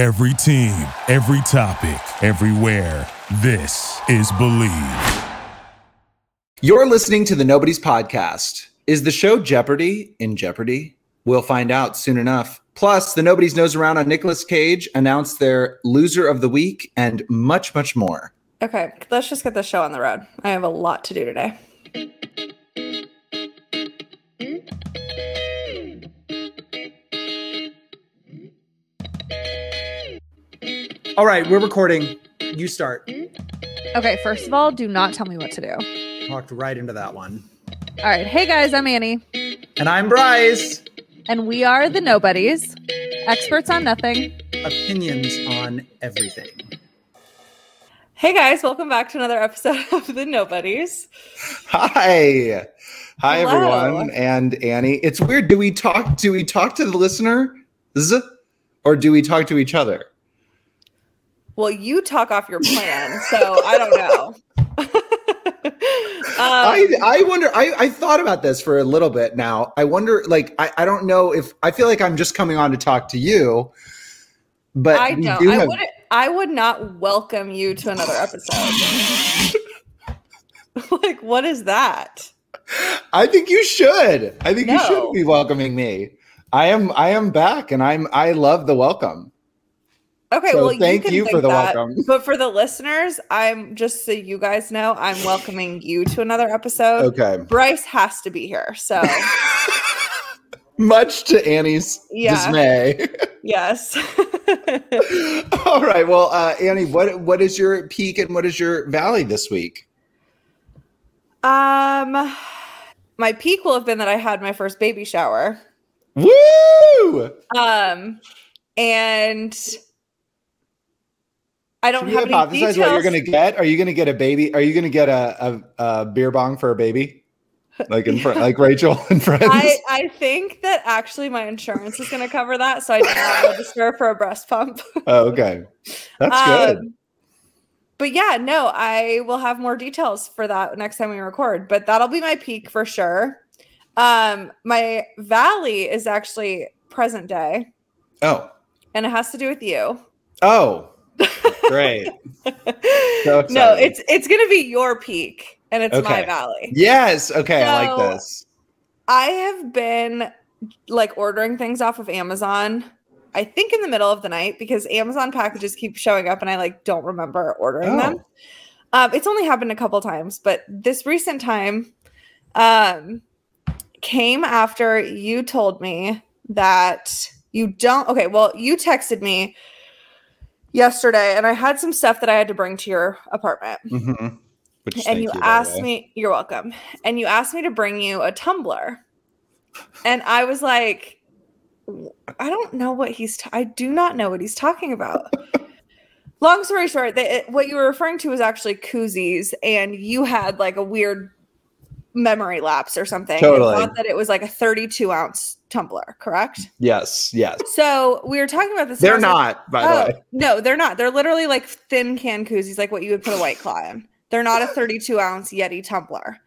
Every team, every topic, everywhere. This is Believe. You're listening to the Nobodies Podcast. Is the show Jeopardy in Jeopardy? We'll find out soon enough. Plus, the Nobodies Nose Around on Nicolas Cage announced their loser of the week and much, much more. Okay, let's just get the show on the road. I have a lot to do today. All right, we're recording. You start. Hmm? Okay, first of all, do not tell me what to do. Walked right into that one. All right, hey guys, I'm Annie, And I'm Bryce. and we are the Nobodies, experts on nothing. Opinions on everything. Hey guys, welcome back to another episode of the Nobodies. Hi. Hi Hello. everyone and Annie. It's weird. Do we talk do we talk to the listener? Z- or do we talk to each other? Well, you talk off your plan, so I don't know. I, um, I wonder I, I thought about this for a little bit now. I wonder like I, I don't know if I feel like I'm just coming on to talk to you. But I don't. do I have- wouldn't. I would not welcome you to another episode. like, what is that? I think you should. I think you should be welcoming me. I am I am back and I'm I love the welcome. Okay, So well, thank can you for the that, welcome. But for the listeners, I'm just so you guys know, I'm welcoming you to another episode. Okay. Bryce has to be here, so Much to Annie's Yeah. dismay. yes. All right. Well, uh, Annie, what what is your peak and what is your valley this week? um, my peak will have been that I had my first baby shower. Woo! Um, and I don't Should have any hypothesize details. what you're gonna get? Are you gonna get a baby? Are you gonna get a, a, a beer bong for a baby? Like in front, like Rachel and Friends. I, I think that actually my insurance is going to cover that, so I did not register for a breast pump. oh, okay. That's good. Um, But yeah, no, I will have more details for that next time we record. But that'll be my peak for sure. Um, my valley is actually present day, Oh. and it has to do with you. Oh. Great. So no, it's it's gonna be your peak, and it's my valley. yes. Okay. I like this. I have been like ordering things off of Amazon. I think in the middle of the night because Amazon packages keep showing up and I like don't remember ordering them. Oh. Um, it's only happened a couple times, but this recent time um, came after you told me that you don't. Okay, well, you texted me yesterday, and I had some stuff that I had to bring to your apartment. Mhm. Which, and thank you asked me you're welcome. And you asked me to bring you a tumbler. And i was like i don't know what he's t- i do not know what he's talking about. Long story short the, it- what you were referring to was actually koozies and you had like a weird memory lapse or something Totally. thought that it was like a 32 ounce tumbler correct Yes. Yes. so we were talking about this They're was like, not, by the Oh, way. no, they're not. They're literally like thin can koozies, like what you would put a white claw in. They're not a 32 ounce Yeti tumbler.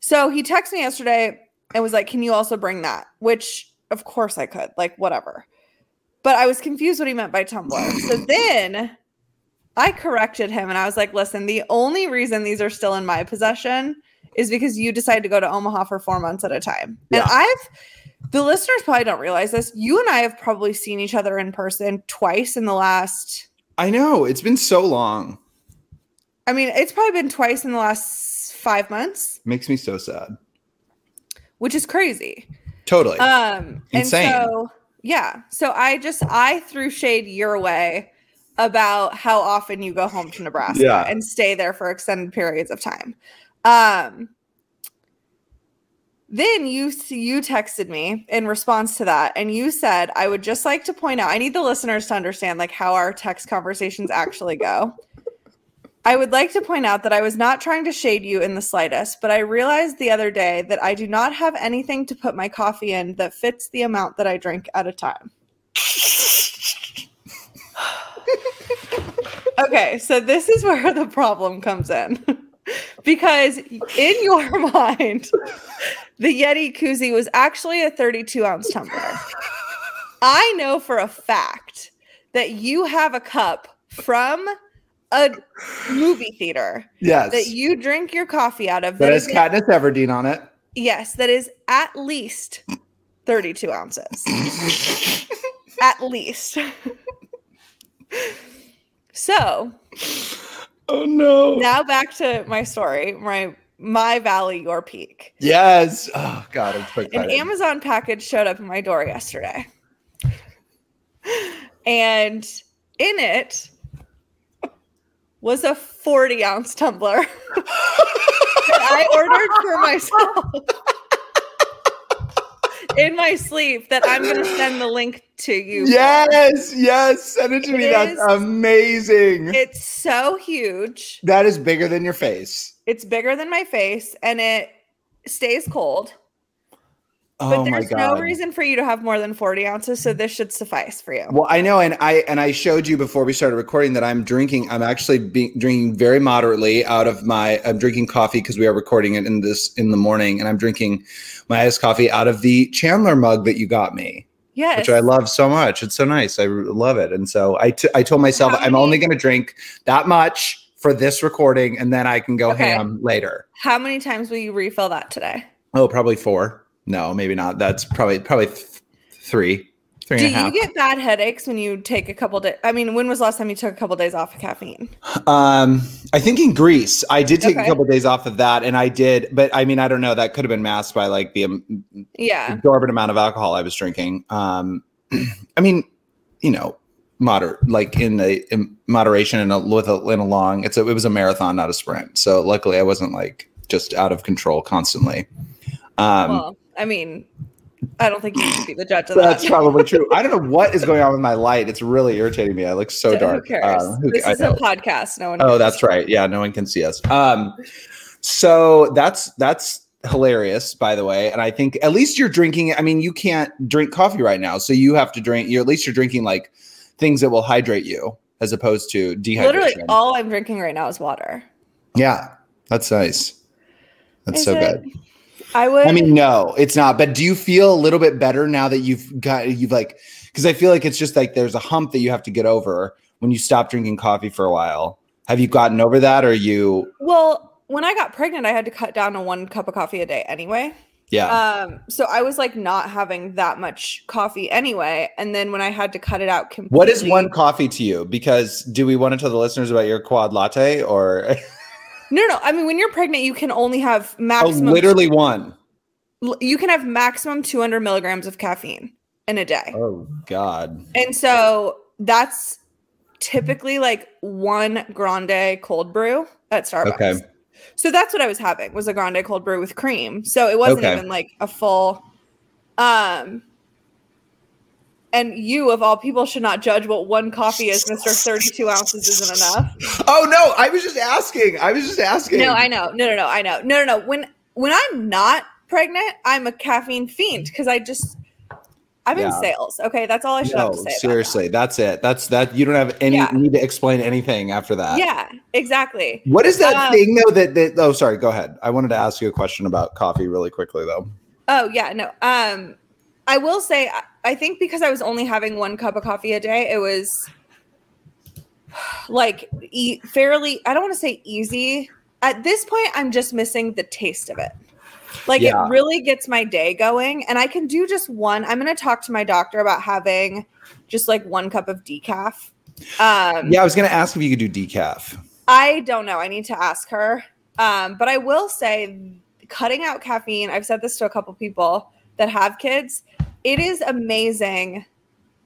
So he texted me yesterday and was like, Can you also bring that? Which, of course, I could, like, whatever. But I was confused what he meant by tumbler. So then I corrected him and I was like, Listen, the only reason these are still in my possession is because you decided to go to Omaha for four months at a time. Yeah. And I've, the listeners probably don't realize this. You and I have probably seen each other in person twice in the last I know. It's been so long. I mean, it's probably been twice in the last five months, Makes me so sad. which is crazy. Totally. Um, Insane. and so yeah, so I just I threw shade your way about how often you go home to Nebraska Yeah. and stay there for extended periods of time. Um, then you you texted me in response to that, and you said I would just like to point out. I need the listeners to understand like how our text conversations actually go. I would like to point out that I was not trying to shade you in the slightest, but I realized the other day that I do not have anything to put my coffee in that fits the amount that I drink at a time. okay, so this is where the problem comes in. Because in your mind, the Yeti koozie was actually a 32 ounce tumbler. I know for a fact that you have a cup from a movie theater Yes. that you drink your coffee out of that that has is Katniss Everdeen on it. yes, that is at least 32 ounces. at least. so Oh no. now back to my story, my my valley, your peak. Yes. Oh god, I'm so An. Amazon package showed up in my door yesterday. And in it was a 40 ounce tumbler that I ordered for myself in my sleep that I'm going to send the link to you. Yes, yes. Send it to me. It That's amazing. It's so huge. that is bigger than your face. It's bigger than my face and it stays cold. Oh But my there's no reason for you to have more than 40 ounces, so this should suffice for you. Well, I know, and I and I showed you before we started recording that I'm drinking. I'm actually be, drinking very moderately out of my. I'm drinking coffee because we are recording it in this in the morning, and I'm drinking my iced coffee out of the Chandler mug that you got me, Yes. which I love so much. It's so nice. I love it, and so I t- I told myself I'm only going to drink that much for this recording, and then I can go Okay. ham later. How many times will you refill that today? Oh, probably four. No, maybe not. That's probably probably th- three, three Do and a half. you get bad headaches when you take a couple days? I mean, when was the last time you took a couple days off of caffeine? Um, I think in Greece, I did take Okay. a couple days off of that, and I did, but I mean, I don't know. That could have been masked by like the um, Yeah. exorbitant amount of alcohol I was drinking. Um, I mean, you know, moderate, like in the in moderation and a, with a, in a long. It's a, it was a marathon, not a sprint. So luckily, I wasn't like just out of control constantly. Um, well, I mean, I don't think you should be the judge of that's that. That's probably true. I don't know what is going on with my light. It's really irritating me. I look so Who dark. cares? Um, who- this I is a podcast. No one. Oh, that's right. Yeah, no one can see us. Um, so that's that's hilarious, by the way. And I think at least you're drinking. I mean, you can't drink coffee right now, so you have to drink. You at least you're drinking like things that will hydrate you, as opposed to dehydration. Literally, all I'm drinking right now is water. yeah, that's nice. That's Is so it? good. I would. I mean, no, it's not. But do you feel a little bit better now that you've got you've like? Because I feel like it's just like there's a hump that you have to get over when you stop drinking coffee for a while. Have you gotten over that, or you? well, when I got pregnant, I had to cut down to one cup of coffee a day anyway. Yeah. Um, so I was like not having that much coffee anyway. And then when I had to cut it out completely, What is one coffee to you? Because do we want to tell the listeners about your quad latte or No, no. I mean, when you're pregnant, you can only have maximum. oh, literally one? you can have maximum 200 milligrams of caffeine in a day. Oh God. And so that's typically like one grande cold brew at Starbucks. Okay. So that's what I was having was a grande cold brew with cream. So it wasn't Okay. even like a full um and you of all people should not judge what one coffee is, Mr. 32 ounces isn't enough. Oh no, I was just asking. I was just asking. No, I know. No, no, no. I know. No, no, no. When when I'm not pregnant, I'm a caffeine fiend because I just I'm in sales. Okay, that's all I should have No, to say. about that. seriously, that's it. That's that. You don't have any Yeah. need to explain anything after that. Yeah, exactly. What is that Um, thing though? That, that oh, sorry. Go ahead. I wanted to ask you a question about coffee really quickly though. Oh yeah, no. Um, I will say I, think because I was only having one cup of coffee a day, it was like e- fairly. I don't want to say easy. At this point, I'm just missing the taste of it. Like Yeah. it really gets my day going, and I can do just one. I'm going to talk to my doctor about having just like one cup of decaf. Um, Yeah, I was gonna ask if you could do decaf. I don't know. I need to ask her. Um, but I will say, cutting out caffeine, I've said this to a couple people that have kids. It is amazing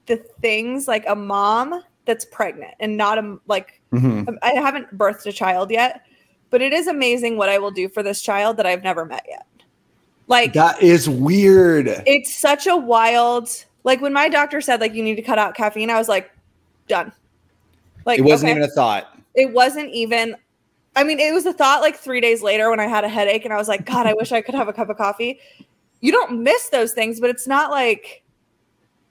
the things like a mom that's pregnant and not a like Mhm. I haven't birthed a child yet, but it is amazing what I will do for this child that I've never met yet. Like That is weird. it's such a wild like when my doctor said like you need to cut out caffeine, I was like, done. Like it wasn't okay even a thought. it wasn't even i mean it was a thought like three days later when i had a headache and i was like god i wish i could have a cup of coffee you don't miss those things but it's not like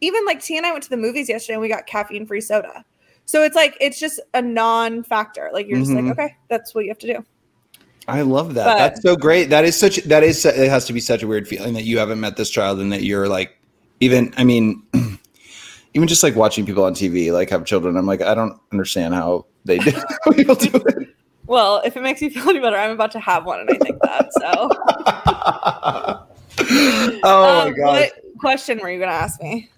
even like t and i went to the movies yesterday and we got caffeine free soda so it's like it's just a non-factor like you're just Mhm. like okay that's what you have to do I love that. But- That's so great. That is such. That is. It has to be such a weird feeling that you haven't met this child and that you're like, even. I mean, even just like watching people on TV like have children. I'm like, I don't understand how they do how people do it. Well, if it makes you feel any better, I'm about to have one, and I think that. So, oh my Um, god. what question were you going to ask me?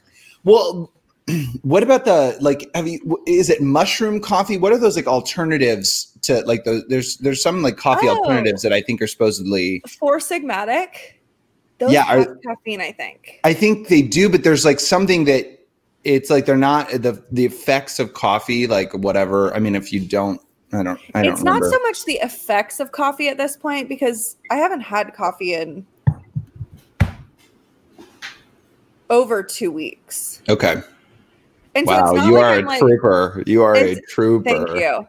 Well, what about the like? Have you? Is it mushroom coffee? What are those like alternatives to like those? There's there's some like coffee Oh. alternatives that I think are supposedly. Four Sigmatic. Those Yeah, have are- caffeine, I think. I think they do, but there's like something that it's like they're not the the effects of coffee, like whatever. I mean, if you don't, I don't, I don't it's remember. not so much the effects of coffee at this point because I haven't had coffee in over two weeks. okay. And so Wow, it's you like are I'm a like, trooper. You are a trooper. Thank you.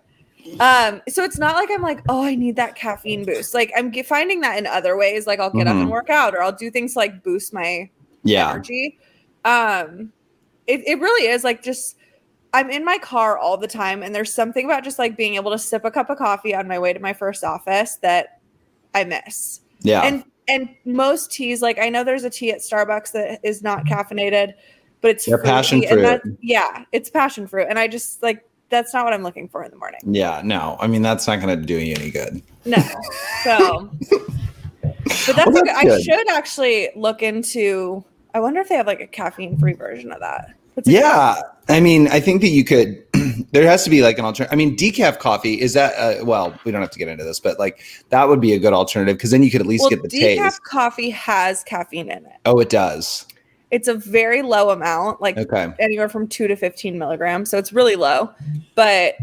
Um, so it's not like I'm like, oh, I need that caffeine boost. Like I'm finding that in other ways. Like I'll get up and Mhm. work out, or I'll do things to like boost my Yeah. energy. Um, it, it really is like just I'm in my car all the time, and there's something about just like being able to sip a cup of coffee on my way to my first office that I miss. Yeah. And and most teas, like I know there's a tea at Starbucks that is not mm-hmm. caffeinated, but it's They're passion fruity, and that- fruit. yeah, it's passion fruit, and I just like that's not what I'm looking for in the morning. yeah. No, I mean that's not going to do you any good. No. So, but that's, Well, that's I should actually look into. I wonder if they have like a caffeine free version of that. That's a good- Yeah, I mean, I think that you could. there has to be like an alternative. I mean, decaf coffee is that? Uh, well, we don't have to get into this, but like that would be a good alternative because then you could at least Well, get the decaf taste. coffee has caffeine in it. Oh, it does. It's a very low amount, like Okay. anywhere from two to fifteen milligrams. So it's really low, but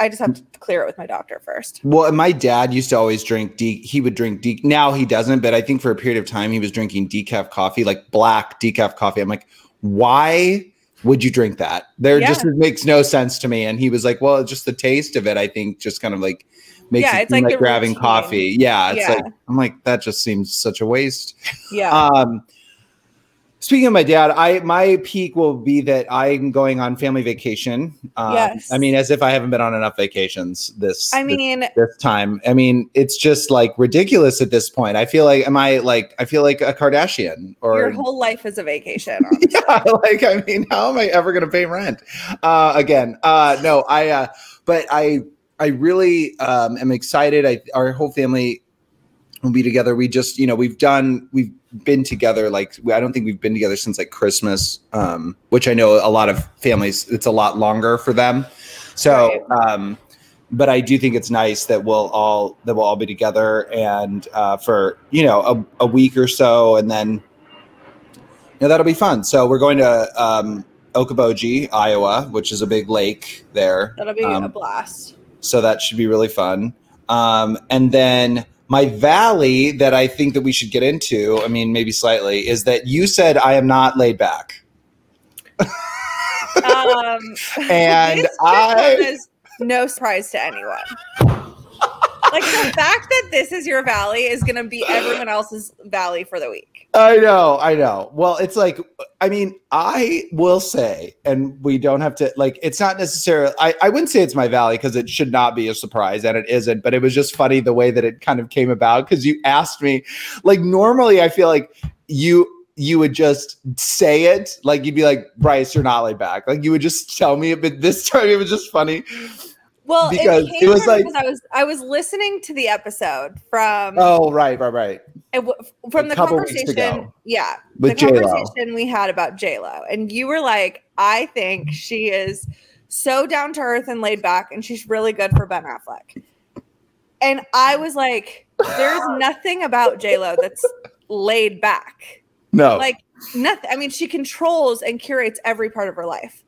I just have to clear it with my doctor first. Well, my dad used to always drink. De- he would drink. De- now he doesn't, but I think for a period of time he was drinking decaf coffee, like black decaf coffee. I'm like, why would you drink that? There Yeah. just makes no sense to me. And he was like, well, just the taste of it, I think, just kind of like makes Yeah, it it's seem like like, grabbing routine. coffee. Yeah, it's Yeah. like I'm like that just seems such a waste. Yeah. Um, speaking of my dad, I my peak will be that I'm going on family vacation. Um, Yes. I mean, as if I haven't been on enough vacations this. I mean, this time. I mean, it's just like ridiculous at this point. I feel like, am I like, I feel like a Kardashian or your whole life is a vacation. yeah, like, I mean, how am I ever going to pay rent? Uh, again, uh, no, I, uh, but I, I really um, am excited. I, our whole family will be together. We just, you know, we've done, we've been together. Like, I don't think we've been together since like Christmas, um, which I know a lot of families, it's a lot longer for them. So, um, but I do think it's nice that we'll all that we'll all be together and uh, for you know a, a week or so, and then you know that'll be fun. So we're going to um, Okoboji, Iowa, which is a big lake there. That'll be Um, a blast. so that should be really fun. Um, and then my valley that I think that we should get into, I mean, maybe slightly, is that you said I am not laid back. Um, And I- as no surprise to anyone. like the fact that this is your valley is going to be everyone else's valley for the week. I know, I know. Well, it's like, I mean, I will say, and we don't have to, like, it's not necessarily, I, I wouldn't say it's my valley because it should not be a surprise, and it isn't, but it was just funny the way that it kind of came about because you asked me, like, normally I feel like you, you would just say it, like, you'd be like, Bryce, you're not laid back. Like, you would just tell me, but this time it was just funny. Well, Because it, it was like- I was I was listening to the episode from Oh, right, right, right. w- from the conversation. Yeah, With the J-Lo. conversation we had about J Lo, and you were like, "I think she is so down to earth and laid back, and she's really good for Ben Affleck." And I was like, "There's nothing about J Lo that's laid back. No. Like nothing. I mean, she controls and curates every part of her life."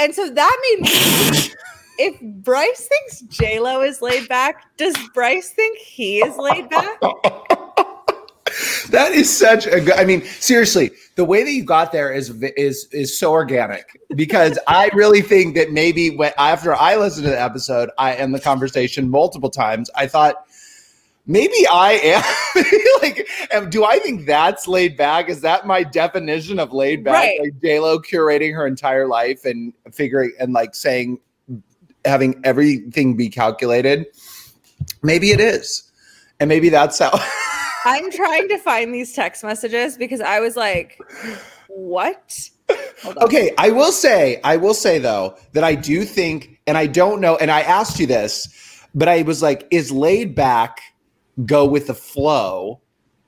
And so that made me. If Bryce thinks J Lo is laid back, does Bryce think he is laid back? that is such a good i mean seriously the way that you got there is is is so organic because i really think that maybe when after i listened to the episode i and the conversation multiple times i thought maybe i am like am, do i think that's laid back is that my definition of laid back Right. like j-lo curating her entire life and figuring and like saying having everything be calculated maybe it is and maybe that's how I'm trying to find these text messages because I was like, what? Okay, I will say, I will say though that I do think, and I don't know, and I asked you this, but I was like, is laid back go with the flow?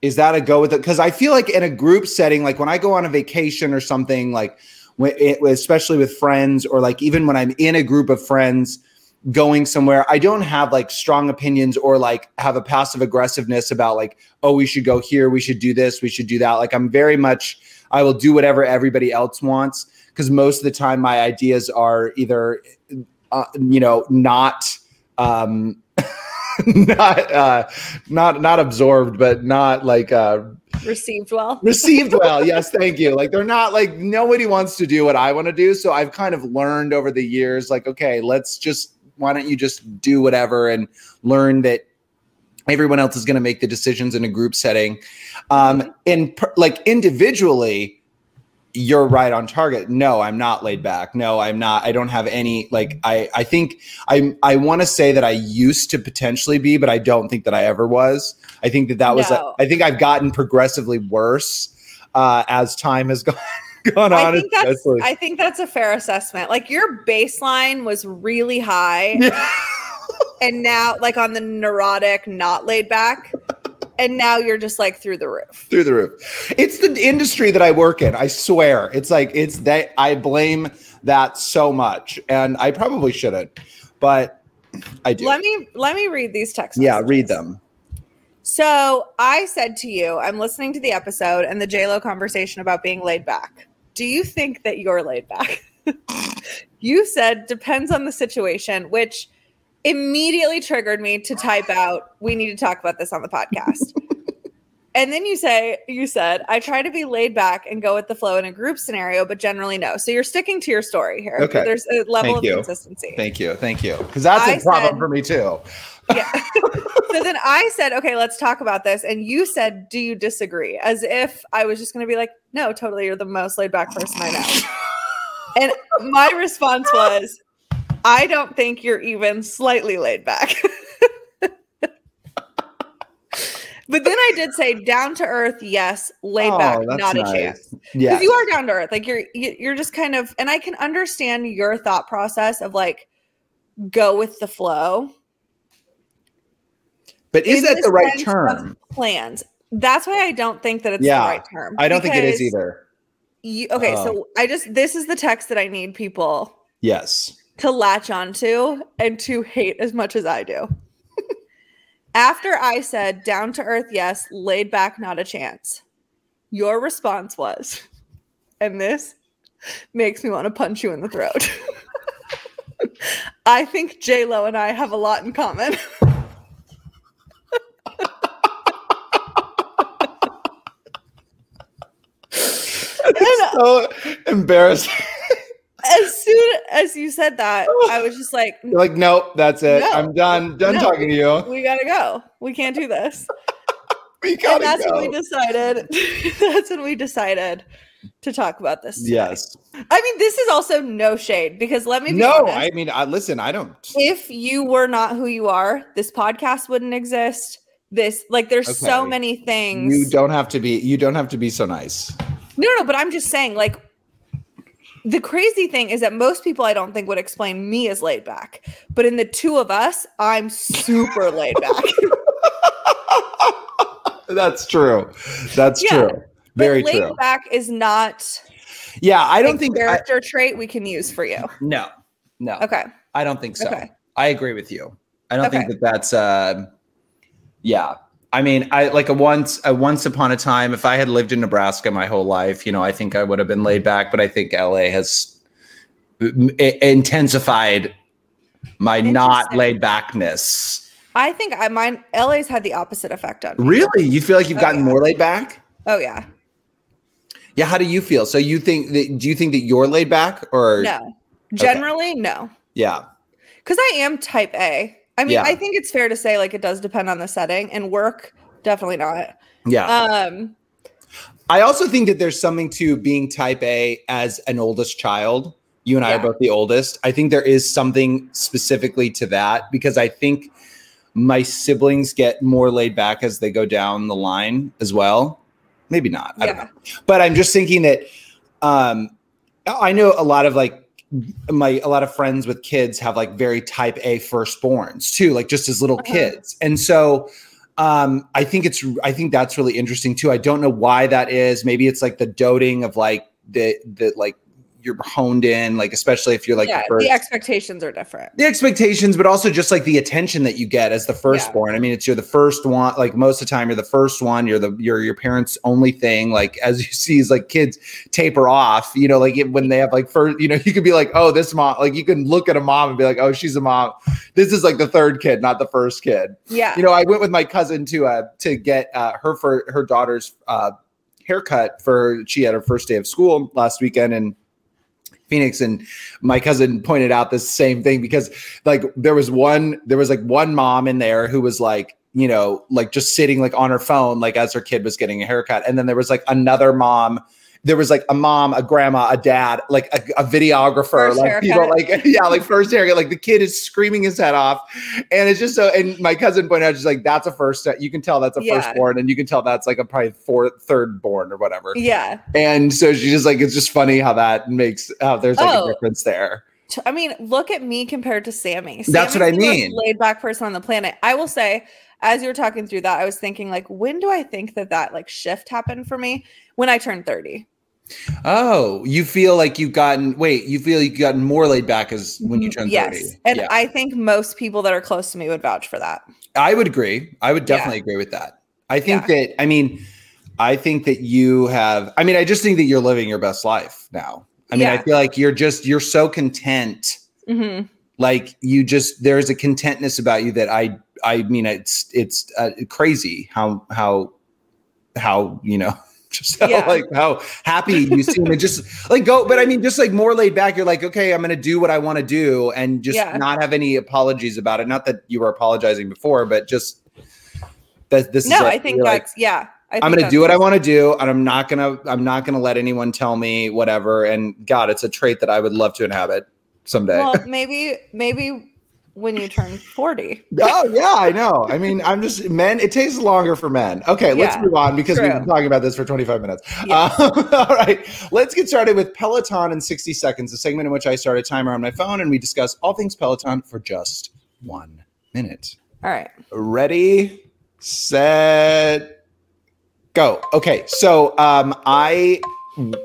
Is that a go with it? Because I feel like in a group setting, like when I go on a vacation or something, like especially with friends, or like even when I'm in a group of friends going somewhere, I don't have like strong opinions or like have a passive aggressiveness about like, oh, we should go here, we should do this, we should do that. Like I'm very much, I will do whatever everybody else wants because most of the time my ideas are either, uh, you know, not. Um, not uh not not absorbed but not like uh Received well. received well yes thank you like they're not like nobody wants to do what i want to do so i've kind of learned over the years like okay let's just why don't you just do whatever and learn that everyone else is going to make the decisions in a group setting um and per, like individually you're right on target no i'm not laid back no i'm not i don't have any like i i think i i want to say that i used to potentially be but i don't think that i ever was i think that that was No. i think i've gotten progressively worse uh as time has gone gone I on think that's. I think that's a fair assessment. Like your baseline was really high and now like on the neurotic, not laid back. And now you're just like through the roof. through the roof. It's the industry that I work in. I swear. It's like it's that I blame that so much, and I probably shouldn't, but I do. Let me let me read these texts. yeah, read them. So I said to you, I'm listening to the episode and the JLo conversation about being laid back. Do you think that you're laid back? you said depends on the situation, which immediately triggered me to type out, we need to talk about this on the podcast. and then you say, you said, I try to be laid back and go with the flow in a group scenario, but generally no. So you're sticking to your story here. Okay. There's a level Thank of you. consistency. Thank you, thank you, because that's I a problem said- for me too. Yeah. so then I said, okay, let's talk about this. And you said, do you disagree? As if I was just going to be like, no, totally. You're the most laid back person I know. and my response was, I don't think you're even slightly laid back. but then I did say, down to earth, yes, laid Oh, back, not a nice. chance. Because you are down to earth. Like you're you- you're just kind of and I can understand your thought process of like go with the flow. but is in that the right term? Plans. That's why I don't think that it's Yeah, the right term. I don't think it is either. You, okay, Oh. so uh-huh. I just this is the text that I need people Yes. To latch onto and to hate as much as I do. After I said down to earth, yes, laid back, not a chance. Your response was, and this makes me want to punch you in the throat. I think J Lo and I have a lot in common. It's so uh, embarrassing. As soon as you said that, I was just like, You're like, nope, that's it. No. I'm done. Done No. talking to you. we gotta go. We can't do this. We and gotta that's go. when we decided. that's when we decided to talk about this. today. yes. I mean, this is also no shade because let me be No, honest. I mean, I listen. I don't. if you were not who you are, this podcast wouldn't exist. This like there's so many things. You don't have to be. You don't have to be so nice. No, no, but I'm just saying, like, the crazy thing is that most people I don't think would explain me as laid back. But in the two of us, I'm super laid back. That's true. That's Yeah, true. Very laid true. back is not Yeah, I don't think. I, character trait we can use for you. no, no. Okay. I don't think so. Okay. I agree with you. I don't think that that's. Uh, yeah, I mean, I like a once a once upon a time. If I had lived in Nebraska my whole life, you know, I think I would have been laid back. But I think LA has intensified my not laid backness. I think I mine LA's had the opposite effect on me. Really, you feel like you've Oh, gotten yeah. more laid back? Oh yeah. Yeah. How do you feel? So you think that? Do you think that you're laid back or No. Generally, no. Yeah. Because I am type A. I mean, Yeah. I think it's fair to say like it does depend on the setting and work, definitely not. Yeah. Um I also think that there's something to being type A as an oldest child. You and I Yeah. are both the oldest. I think there is something specifically to that because I think my siblings get more laid back as they go down the line as well. Maybe not. I don't Yeah. know. But I'm just thinking that um I know a lot of like my a lot of friends with kids have like very type A firstborns too, like just as little Uh-huh. kids. And so um I think it's I think that's really interesting too. I don't know why that is. Maybe it's like the doting of like the the like you're honed in, like especially if you're like yeah, the first the expectations are different. the expectations, but also just like the attention that you get as the firstborn. I mean, it's you're the first one. Like most of the time, you're the first one. You're the you're your parents' only thing. Like as you see, is like kids taper off. You know, like it- when they have like first. You know, you could be like, oh, this mom. Like you can look at a mom and be like, oh, she's a mom. This is like the third kid, not the first kid. Yeah. You know, I went with my cousin to uh to get uh, her for her daughter's uh haircut for she had her first day of school last weekend and Phoenix and my cousin pointed out the same thing because like there was one there was like one mom in there who was like you know like just sitting like on her phone like as her kid was getting a haircut. And then there was like another mom there was like a mom a grandma a dad like a, a videographer First like people like yeah like first haircut like the kid is screaming his head off and it's just so and my cousin pointed out just like that's a first you can tell that's a Yeah. firstborn and you can tell that's like a probably fourth third born or whatever yeah. and so she's just like, it's just funny how that makes how there's like Oh. a difference there. I mean, look at me compared to Sammy. That's what I Sammy's mean. Laid back person on the planet. I will say, as you were talking through that, I was thinking like, when do I think that that like shift happened for me? When I turned thirty. Oh, you feel like you've gotten wait, you feel you've gotten more laid back as when you Mm-hmm. yes, 30. and yeah. I think most people that are close to me would vouch for that. I would agree. I would Yeah. definitely agree with that. I think that I mean, I think that you have I mean, I just think that you're living your best life now. I mean, I feel like you're just you're so content. hmm Like you just there's a contentness about you that I I mean it's it's uh, crazy how how how you know just how, Yeah. like how happy you seem and just like go but i mean just like more laid back you're like okay i'm gonna do what i want to do and just Yeah. not have any apologies about it not that you were apologizing before but just that this No, is it. I think You're like, yeah. I i'm gonna do what i want to do and i'm not gonna i'm not gonna let anyone tell me whatever and god it's a trait that i would love to inhabit someday Well, maybe maybe when you turn forty. Oh yeah, I know. I mean, I'm just men. It takes longer for men. Okay, let's Yeah, move on because we've been talking about this for 25 minutes. Yeah. Um, all right, let's get started with Peloton in 60 seconds, a segment in which I start a timer on my phone and we discuss all things Peloton for just one minute. All right. Ready, set, go. Okay, so um, I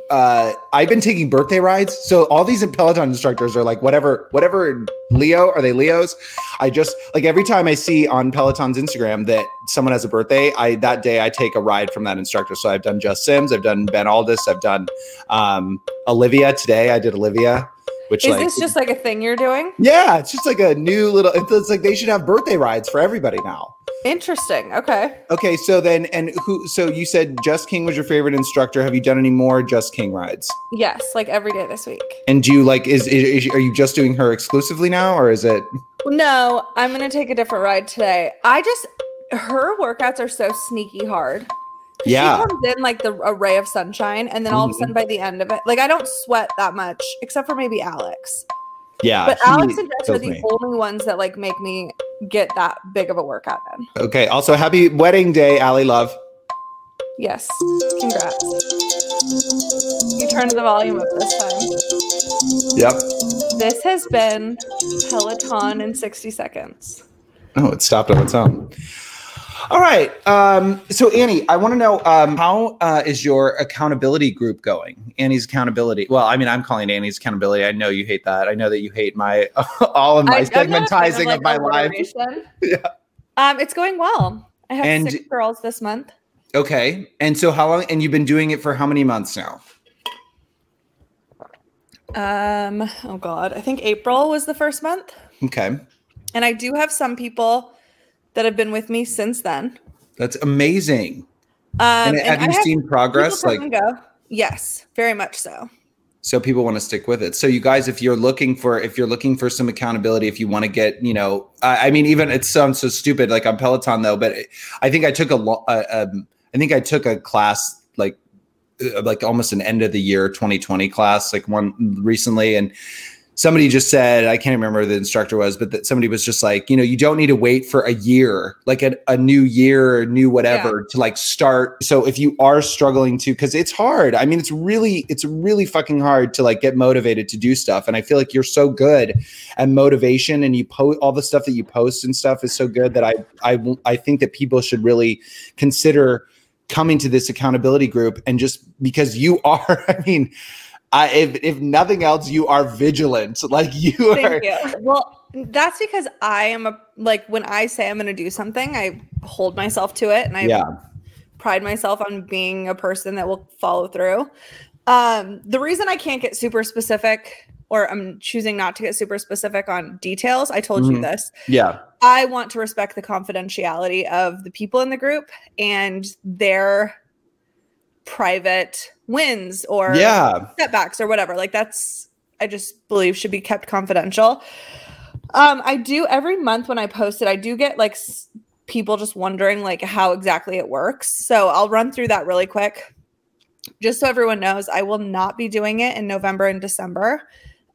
uh, I've been taking birthday rides. So all these Peloton instructors are like whatever, whatever Leo are they Leos? I just like every time I see on Peloton's Instagram that someone has a birthday, I that day I take a ride from that instructor. So I've done Jess Sims, I've done Ben Alldis, I've done um, Olivia today. I did Olivia, which Is like this just like a thing you're doing? yeah, it's just like a new little. It's, it's like they should have birthday rides for everybody now. Interesting. Okay. Okay, so then, and who? So you said Jess King was your favorite instructor. Have you done any more Jess King rides? Yes, like every day this week. And do you like? Is, is are you just doing her exclusively now, or is it? No, I'm gonna take a different ride today. I just her workouts are so sneaky hard. Yeah, She comes in like the a ray of sunshine, and then all of a Mhm. sudden by the end of it, like I don't sweat that much, except for maybe Alex. yeah. But Alex and Jess are the me. only ones that like make me get that big of a workout in. Okay. Also, happy wedding day, Ally Love. Yes. Congrats. You turned the volume up this time. Yep. This has been Peloton in 60 seconds. Oh, it stopped on its own. All right. Um, so Annie, I want to know um, how uh, is your accountability group going? Annie's accountability. Well, I mean, I'm calling it Annie's accountability. I know you hate that. I know that you hate my all of my I- I'm not a fan segmentizing like, of my life. Yeah. Um, it's going well. I have And- six girls this month. Okay. And so how long? And you've been doing it for how many months now? Um, oh god, I think April was the first month. Okay. And I do have some people that have been with me since then. That's amazing. Um, and have I you seen people progress? Like, go. Yes, very much so. so people want to stick with it. So you guys, if you're looking for, if you're looking for some accountability, if you want to get, you know, I, I mean, even it sounds so stupid, like on Peloton though, but I think I took a, lo- uh, um, I think I took a class like, uh, like almost an end of the year 2020 class, like one recently, and somebody just said i can't remember who the instructor was but that somebody was just like you know you don't need to wait for a year like a, a new year or new whatever to like start. So if you are struggling to because it's hard. I mean it's really it's really fucking hard to like get motivated to do stuff. And i feel like you're so good at motivation and you post all the stuff that you post and stuff is so good that i i i think that people should really consider coming to this accountability group and just because you are i mean I, if if nothing else, you are vigilant. Like you are. You. Well, that's because I am a like when I say I'm going to do something, I hold myself to it, and I Yeah. pride myself on being a person that will follow through. Um, the reason I can't get super specific, or I'm choosing not to get super specific on details, I told you Mhm. this. Yeah. I want to respect the confidentiality of the people in the group and their private wins or Yeah. setbacks or whatever. Like that's I just believe should be kept confidential. Um, I do every month when I post it, I do get like s- people just wondering like how exactly it works. So I'll run through that really quick. Just so everyone knows, I will not be doing it in November and December.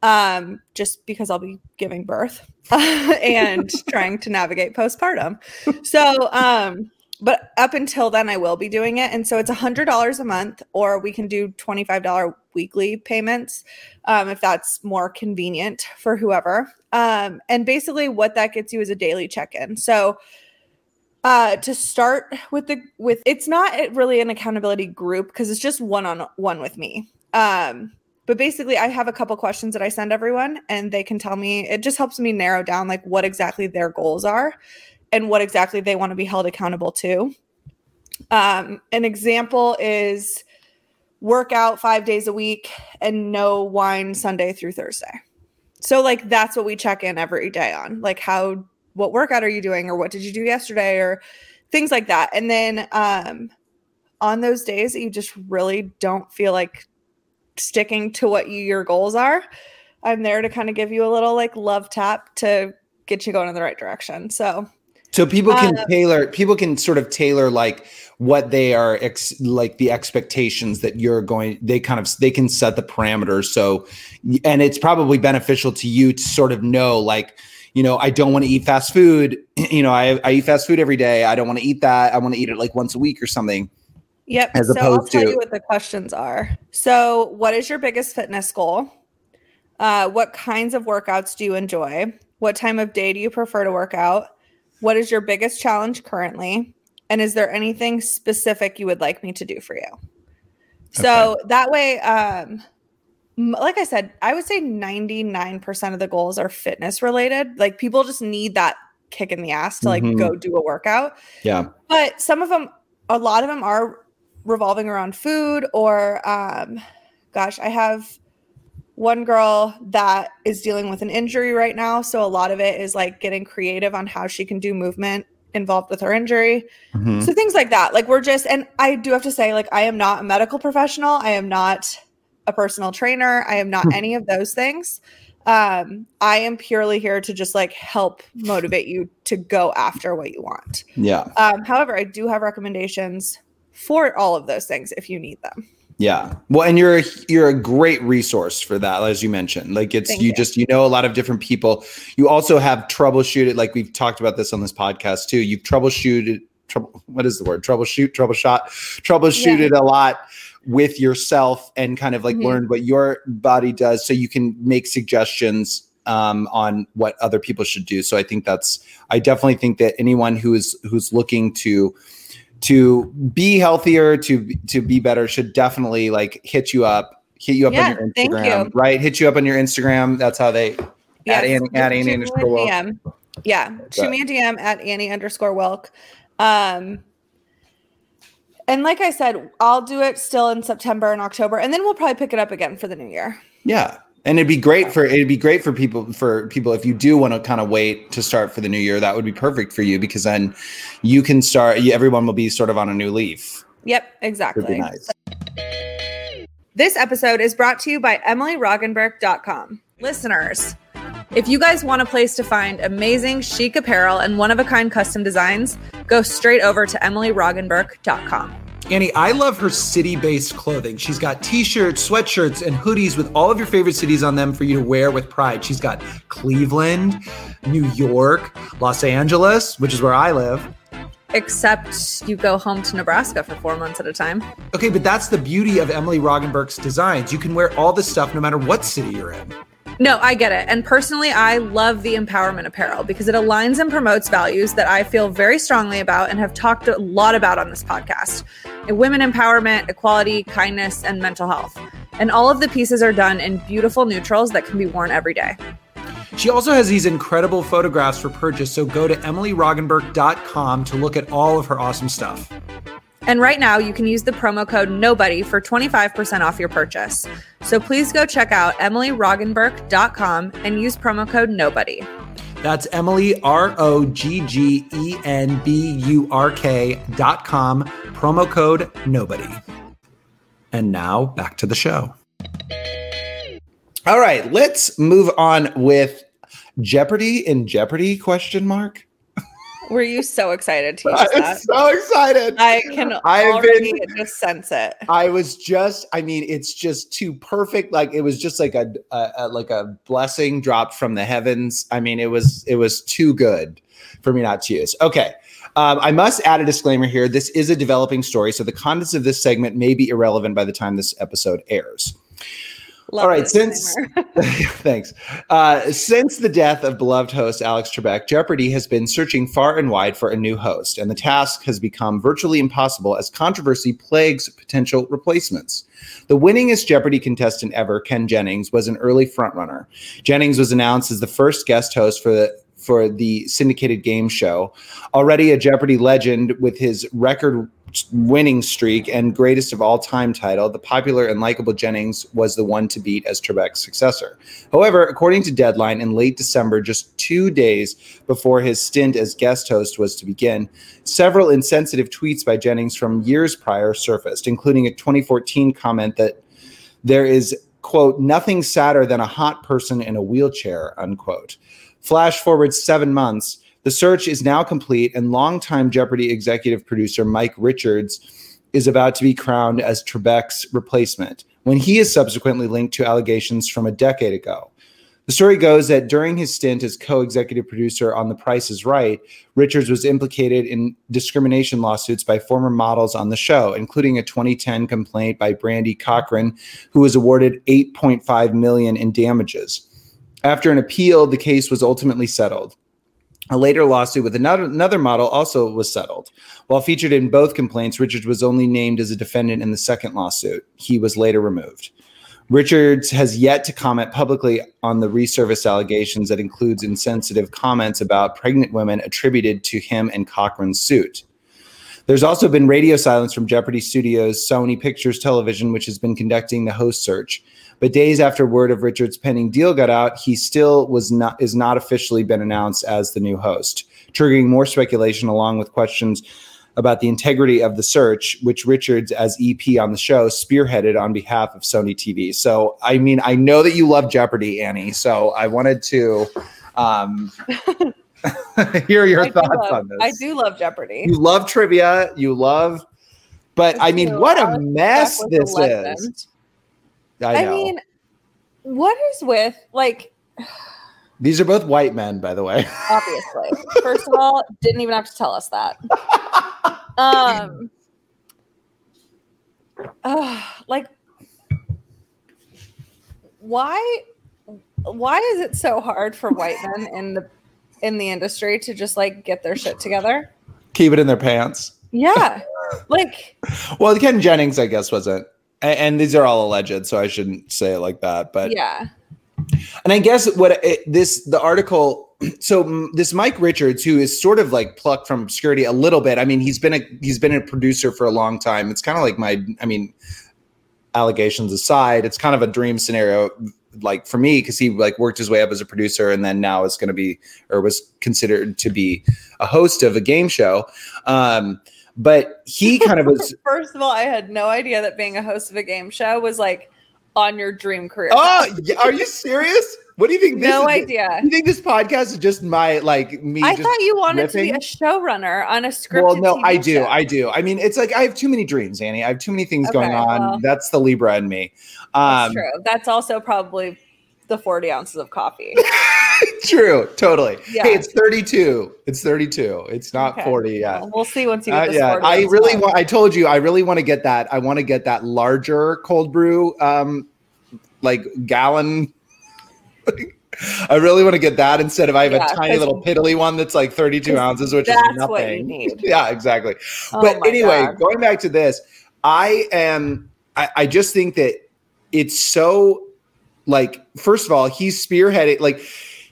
Um, just because I'll be giving birth and trying to navigate postpartum. So um but up until then i will be doing it. And so it's a $100 a month or we can do $25 weekly payments um, if that's more convenient for whoever. Um, and basically what that gets you is a daily check-in. So uh, to start with the with it's not really an accountability group because it's just one-on-one with me. Um, but basically i have a couple questions that i send everyone and they can tell me it just helps me narrow down like what exactly their goals are and what exactly they want to be held accountable to. Um, an example is workout five days a week and no wine Sunday through Thursday. So, like, that's what we check in every day on. Like, how, what workout are you doing, or what did you do yesterday, or things like that. And then um, on those days that you just really don't feel like sticking to what you, your goals are, I'm there to kind of give you a little like love tap to get you going in the right direction. So, So people can Um, tailor. People can sort of tailor like what they are ex, like the expectations that you're going. They kind of they can set the parameters. So, and it's probably beneficial to you to sort of know like. You know, I don't want to eat fast food. You know, I, I eat fast food every day. I don't want to eat that. I want to eat it like once a week or something. Yep. as so I'll opposed tell to- you what the questions are. So, what is your biggest fitness goal? Uh, what kinds of workouts do you enjoy? What time of day do you prefer to work out? What is your biggest challenge currently? And is there anything specific you would like me to do for you? So that way, um, like I said, I would say 99% of the goals are fitness related. Like people just need that kick in the ass to like Mhm. go do a workout Yeah. but some of them a lot of them are revolving around food or um gosh i have one girl that is dealing with an injury right now. So a lot of it is like getting creative on how she can do movement involved with her injury. Mhm. so things like that. Like we're just and i do have to say like i am not a medical professional. I am not a personal trainer. I am not any of those things. Um i am purely here to just like help motivate you to go after what you want. Yeah. um, however, I do have recommendations for all of those things if you need them. Yeah. Well, and you're a, you're a great resource for that, as you mentioned. Like it's you, you. just you know a lot of different people. You also have troubleshooted, like we've talked about this on this podcast too. You've troubleshooted trouble. What is the word? Troubleshoot, troubleshot, troubleshooted a lot with yourself and kind of like Mhm. learned what your body does, so you can make suggestions um, on what other people should do. So I think that's I definitely think that anyone who's who's looking to to be healthier to to be better should definitely like hit you up hit you up Yeah, on your instagram you. right hit you up on your instagram that's how they Yes, At Annie- at Annie underscore Wilk. Yeah, shoot me a DM at Annie underscore Wilk. Um, and like I said, I'll do it still in September and October, and then we'll probably pick it up again for the new year. yeah and it'd be great for it'd be great for people for people if you do want to kind of wait to start for the new year that would be perfect for you because then you can start everyone will be sort of on a new leaf Yep, exactly. nice This episode is brought to you by EmilyRoggenburk.com. Listeners, if you guys want a place to find amazing chic apparel and one of a kind custom designs, go straight over to EmilyRoggenburk.com. Annie, I love her city based clothing. She's got t shirts, sweatshirts, and hoodies with all of your favorite cities on them for you to wear with pride. She's got Cleveland, New York, Los Angeles, which is where I live. Except you go home to Nebraska for four months at a time. Okay, but that's the beauty of Emily Roggenburk's designs. You can wear all this stuff no matter what city you're in. No, I get it. And personally, I love the empowerment apparel because it aligns and promotes values that I feel very strongly about and have talked a lot about on this podcast women empowerment, equality, kindness, and mental health. And all of the pieces are done in beautiful neutrals that can be worn every day. She also has these incredible photographs for purchase, so go to EmilyRoggenburk.com to look at all of her awesome stuff. And right now, you can use the promo code NOBODY for 25% off your purchase. So please go check out EmilyRoggenburk.com and use promo code NOBODY. That's Emily, R O G G E N B U R K dot com, promo code NOBODY. And now back to the show. All right, let's move on with Jeopardy in Jeopardy question mark. Were you so excited to use I'm that? so excited. I can I've already been- just sense it. I was just, I mean, it's just too perfect. Like it was just like a, a, a like a blessing dropped from the heavens. I mean, it was it was too good for me not to use. Okay. Um, I must add a disclaimer here. This is a developing story, so the contents of this segment may be irrelevant by the time this episode airs. Love All right, since thanks. Uh, since the death of beloved host Alex Trebek, Jeopardy has been searching far and wide for a new host, and the task has become virtually impossible as controversy plagues potential replacements. The winningest Jeopardy contestant ever, Ken Jennings, was an early frontrunner. Jennings was announced as the first guest host for the for the syndicated game show. Already a Jeopardy legend with his record winning streak and greatest of all time title, the popular and likable Jennings was the one to beat as Trebek's successor. However, according to Deadline, in late December, just two days before his stint as guest host was to begin, several insensitive tweets by Jennings from years prior surfaced, including a 2014 comment that there is, quote, nothing sadder than a hot person in a wheelchair, unquote. Flash forward seven months. The search is now complete, and longtime Jeopardy executive producer Mike Richards is about to be crowned as Trebek's replacement when he is subsequently linked to allegations from a decade ago. The story goes that during his stint as co executive producer on The Price is Right, Richards was implicated in discrimination lawsuits by former models on the show, including a 2010 complaint by Brandi Cochran, who was awarded 8.5 million in damages. After an appeal, the case was ultimately settled. A later lawsuit with another, another model also was settled. While featured in both complaints, Richards was only named as a defendant in the second lawsuit. He was later removed. Richards has yet to comment publicly on the resurfaced allegations that includes insensitive comments about pregnant women attributed to him and Cochran's suit. There's also been radio silence from Jeopardy Studios, Sony Pictures Television, which has been conducting the host search. But days after word of Richards' pending deal got out, he still was not is not officially been announced as the new host, triggering more speculation along with questions about the integrity of the search, which Richards, as EP on the show, spearheaded on behalf of Sony TV. So, I mean, I know that you love Jeopardy, Annie. So, I wanted to um, hear your I thoughts love- on this. I do love Jeopardy. You love trivia. You love, but I mean, what a mess this is. I I mean, what is with like These are both white men, by the way. obviously. First of all, didn't even have to tell us that. Um uh, like why why is it so hard for white men in the in the industry to just like get their shit together? Keep it in their pants. Yeah. Like Well, Ken Jennings, I guess, wasn't. A- And these are all alleged, so I shouldn't say it like that. But yeah. And I guess what it, this the article. So this Mike Richards, who is sort of like plucked from obscurity a little bit. I mean, he's been a he's been a producer for a long time. It's kind of like my. I mean, allegations aside, it's kind of a dream scenario. Like for me, because he like worked his way up as a producer, and then now is going to be or was considered to be a host of a game show. Um, but he kind of was. First of all, I had no idea that being a host of a game show was like on your dream career. oh, are you serious? What do you think? This no is, idea. You think this podcast is just my like me? I thought you wanted to be a showrunner on a scripted. Well, no, TV I do. show. I do. I mean, it's like I have too many dreams, Annie. I have too many things going on. well. That's the Libra in me. That's Um, true. That's also probably the 40 ounces of coffee. true. Totally. Yeah. Hey, it's 32. It's 32. It's not Okay. 40 yet. Well, we'll see once you Uh, get this. yeah, 40 I really want. I told you, I really want to get that. I want to get that larger cold brew, um, like gallon. I really want to get that instead of I have Yeah, a tiny little piddly one that's like 32 ounces, which is nothing. what you need. yeah, exactly. Oh but anyway, God. going back to this, I am. I, I just think that it's so like. First of all, he's spearheading. Like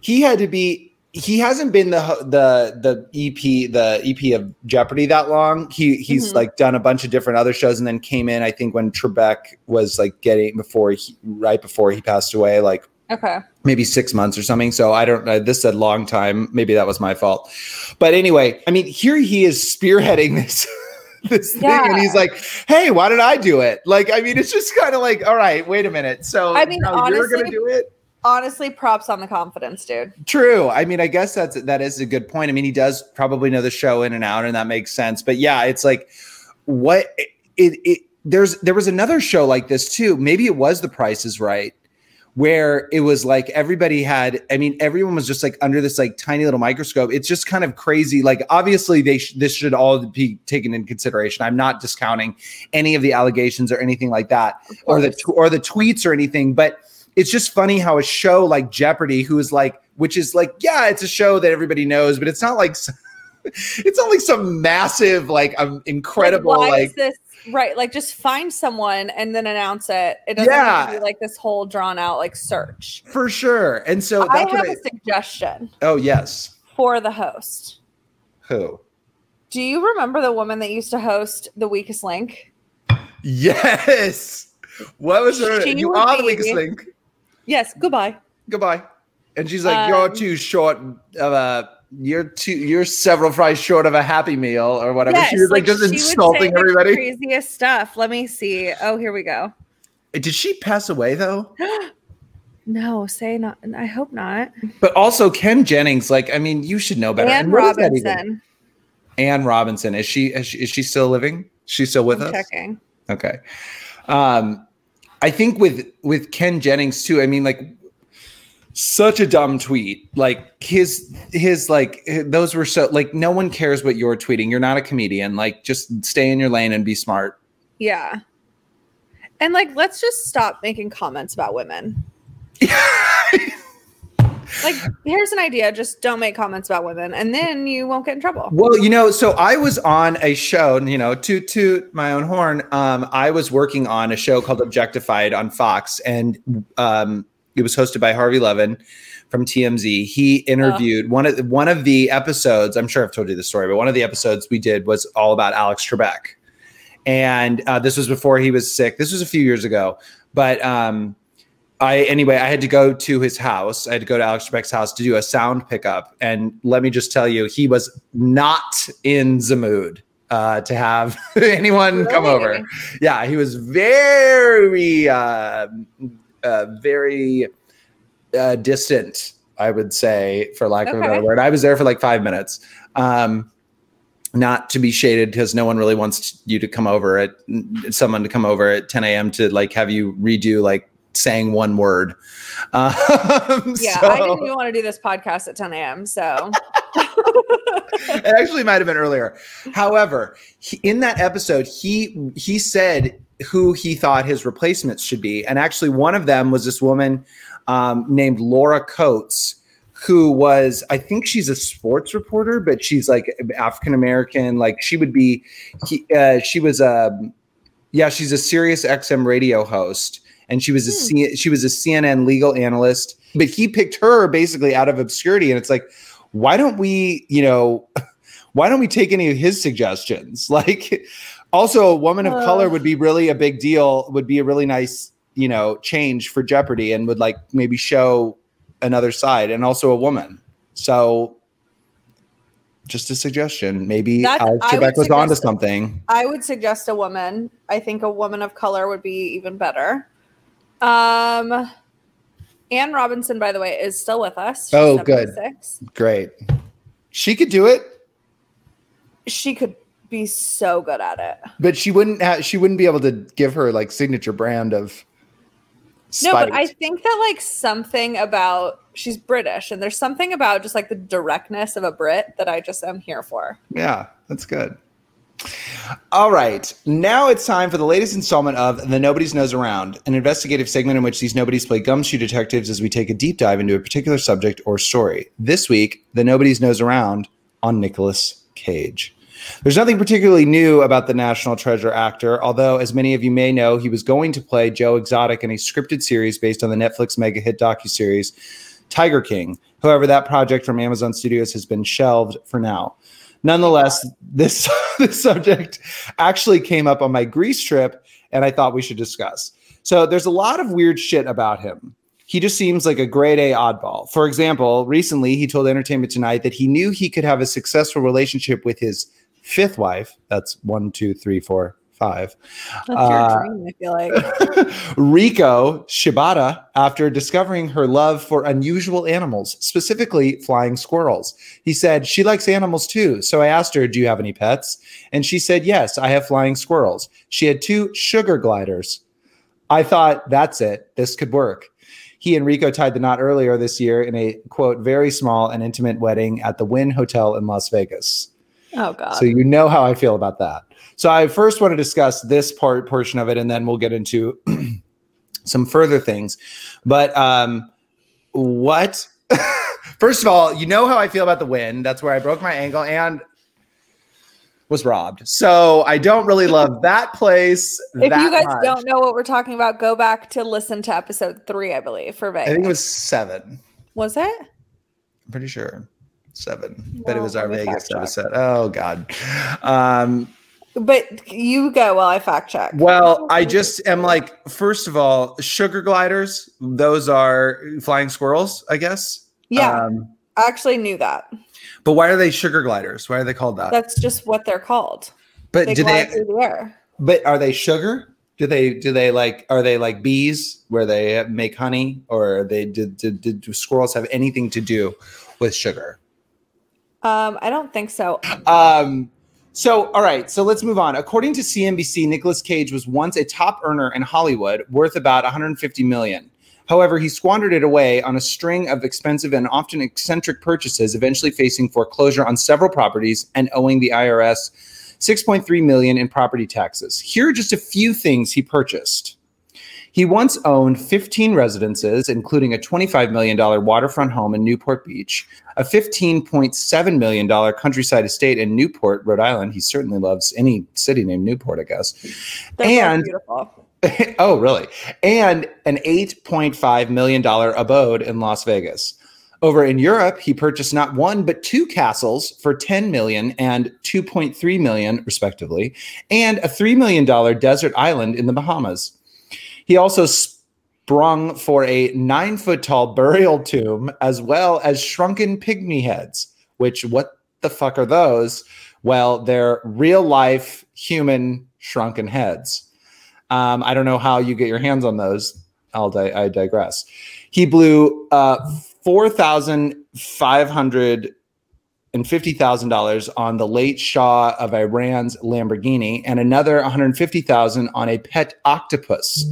he had to be. He hasn't been the the the EP the EP of Jeopardy that long. He he's Mhm. like done a bunch of different other shows and then came in. I think when Trebek was like getting before he right before he passed away, like Okay. maybe six months or something. So I don't know. This said long time. Maybe that was my fault. But anyway, I mean, here he is spearheading this. This thing, and he's like, "Hey, why did I do it?" Like, I mean, it's just kind of like, "All right, wait a minute." So, I mean, now you're gonna honestly- do it. Honestly, props on the confidence, dude. True. I mean, I guess that's that is a good point. I mean, he does probably know the show in and out, and that makes sense. But yeah, it's like what it, it there's there was another show like this too. Maybe it was The Price is Right, where it was like everybody had. I mean, everyone was just like under this like tiny little microscope. It's just kind of crazy. Like obviously, they sh- this should all be taken in consideration. I'm not discounting any of the allegations or anything like that, or the course. or the tweets or anything, but it's just funny how a show like Jeopardy, who is like, which is like, yeah, it's a show that everybody knows, but it's not like, it's not like some massive, like, um, incredible, Like, like, is this right? Like, just find someone and then announce it. It doesn't have to be like this whole drawn out like search. for sure. And so I that's have I, a suggestion oh yes, for the host. who? Do you remember the woman that used to host The Weakest Link? Yes. What was her? She you are the weakest link. Yes. Goodbye. Goodbye. And she's like, you're Um, too short of a. You're two You're several fries short of a happy meal or whatever. she was like, just insulting everybody. Craziest stuff. Let me see. Oh, here we go. Did she pass away though? No, say not. I hope not. But also Ken Jennings, like I mean, you should know better. Anne And what is that even? Robinson. Anne Robinson is she, is she is she still living? She's still with I'm us. checking. Okay. Um, I think with with Ken Jennings too. I mean, like such a dumb tweet. Like his his like those were so like no one cares what you're tweeting. You're not a comedian. Like just stay in your lane and be smart. Yeah. And like, let's just stop making comments about women. Like, here's an idea: just don't make comments about women, and then you won't get in trouble. Well, you know, so I was on a show, you know, to toot my own horn. Um, I was working on a show called Objectified on Fox, and um, it was hosted by Harvey Levin from TMZ. He interviewed one of one of the episodes. I'm sure I've told you the story, but one of the episodes we did was all about Alex Trebek, and uh, this was before he was sick. This was a few years ago, but um, I anyway, I had to go to his house. I had to go to Alex Trebek's house to do a sound pickup, and let me just tell you, he was not in the mood uh, to have anyone come over. Yeah, he was very, uh, uh, very uh, distant. I would say, for lack of a better word, I was there for like five minutes. Um, not to be shaded because no one really wants you to come over at someone to come over at 10 a.m. to like have you redo like saying one word. Um, Yeah, so- I didn't even want to do this podcast at 10 a.m. So it actually might have been earlier. However, he, in that episode, he he said who he thought his replacements should be, and actually one of them was this woman um, named Laura Coates, who was I think she's a sports reporter, but she's like African American. Like she would be, he, uh, she was a yeah, she's a Sirius XM radio host, and she was a C- she was a CNN legal analyst. But he picked her basically out of obscurity, and it's like, why don't we, you know, why don't we take any of his suggestions? Like, also a woman of color would be really a big deal. Would be a really nice, you know, change for Jeopardy, and would like maybe show another side, and also a woman. So. Just a suggestion. Maybe Alex I would Trebek was onto something. I would suggest a woman. I think a woman of color would be even better. Um, Anne Robinson, by the way, is still with us. She's Oh, good. 76. Great. She could do it, She could be so good at it. but she wouldn't. Ha- she wouldn't be able to give her like signature brand of. No, but I think that like something about she's British, and there's something about just like the directness of a Brit that I just am here for. Yeah, that's good. All right. Now it's time for the latest installment of The Nobodies Nose Around, an investigative segment in which these nobodies play gumshoe detectives as we take a deep dive into a particular subject or story. This week, The Nobodies Nose Around on Nicolas Cage. There's nothing particularly new about the National Treasure actor, although, as many of you may know, he was going to play Joe Exotic in a scripted series based on the Netflix mega hit docuseries Tiger King. However, that project from Amazon Studios has been shelved for now. Nonetheless, this, this subject actually came up on my Greece trip, and I thought we should discuss. So, there's a lot of weird shit about him. He just seems like a grade A oddball. For example, recently he told Entertainment Tonight that he knew he could have a successful relationship with his fifth wife. That's one, two, three, four, five. That's Uh, your dream, I feel like. Riko Shibata after discovering her love for unusual animals, specifically flying squirrels. He said, She likes animals too. So I asked her, Do you have any pets? And she said, Yes, I have flying squirrels. She had two sugar gliders. I thought, That's it. This could work. He and Riko tied the knot earlier this year in a quote, very small and intimate wedding at the Wynn Hotel in Las Vegas. Oh God. So you know how I feel about that. So I first want to discuss this part portion of it, and then we'll get into some further things. But um, what? first of all, you know how I feel about the Wynn. That's where I broke my ankle and was robbed. So I don't really love that place. if that you guys much. don't know what we're talking about, go back to listen to episode three, I believe, for I think it was seven. was it? I'm pretty sure seven, but it was our Vegas episode. Oh God. Um, But you go while I fact check. Well, I just am like, first of all, sugar gliders, those are flying squirrels, I guess. yeah, Um, I actually knew that. but why are they sugar gliders? Why are they called that? That's just what they're called. but They do they the but are they sugar? Do they do they like are they like bees where they make honey or are they do, do, do, do squirrels have anything to do with sugar? Um, I don't think so. Um, so, all right, so let's move on. According to CNBC, Nicolas Cage was once a top earner in Hollywood, worth about 150 million. However, he squandered it away on a string of expensive and often eccentric purchases, eventually facing foreclosure on several properties and owing the IRS 6.3 million in property taxes. Here are just a few things he purchased. He once owned 15 residences, including a $25 million waterfront home in Newport Beach, a $15.7 million countryside estate in Newport, Rhode Island. He certainly loves any city named Newport, I guess. They're And- beautiful. oh, really? And an $8.5 million abode in Las Vegas. Over in Europe, he purchased not one but two castles for 10 million and 2.3 million, respectively, and a $3 million desert island in the Bahamas. He also sprung for a nine foot tall burial tomb as well as shrunken pygmy heads, which, what the fuck are those? Well, they're real life human shrunken heads. Um, I don't know how you get your hands on those. I'll di- I digress. He blew uh, four thousand five hundred and fifty thousand dollars on the late Shah of Iran's Lamborghini, and another one hundred fifty thousand on a pet octopus.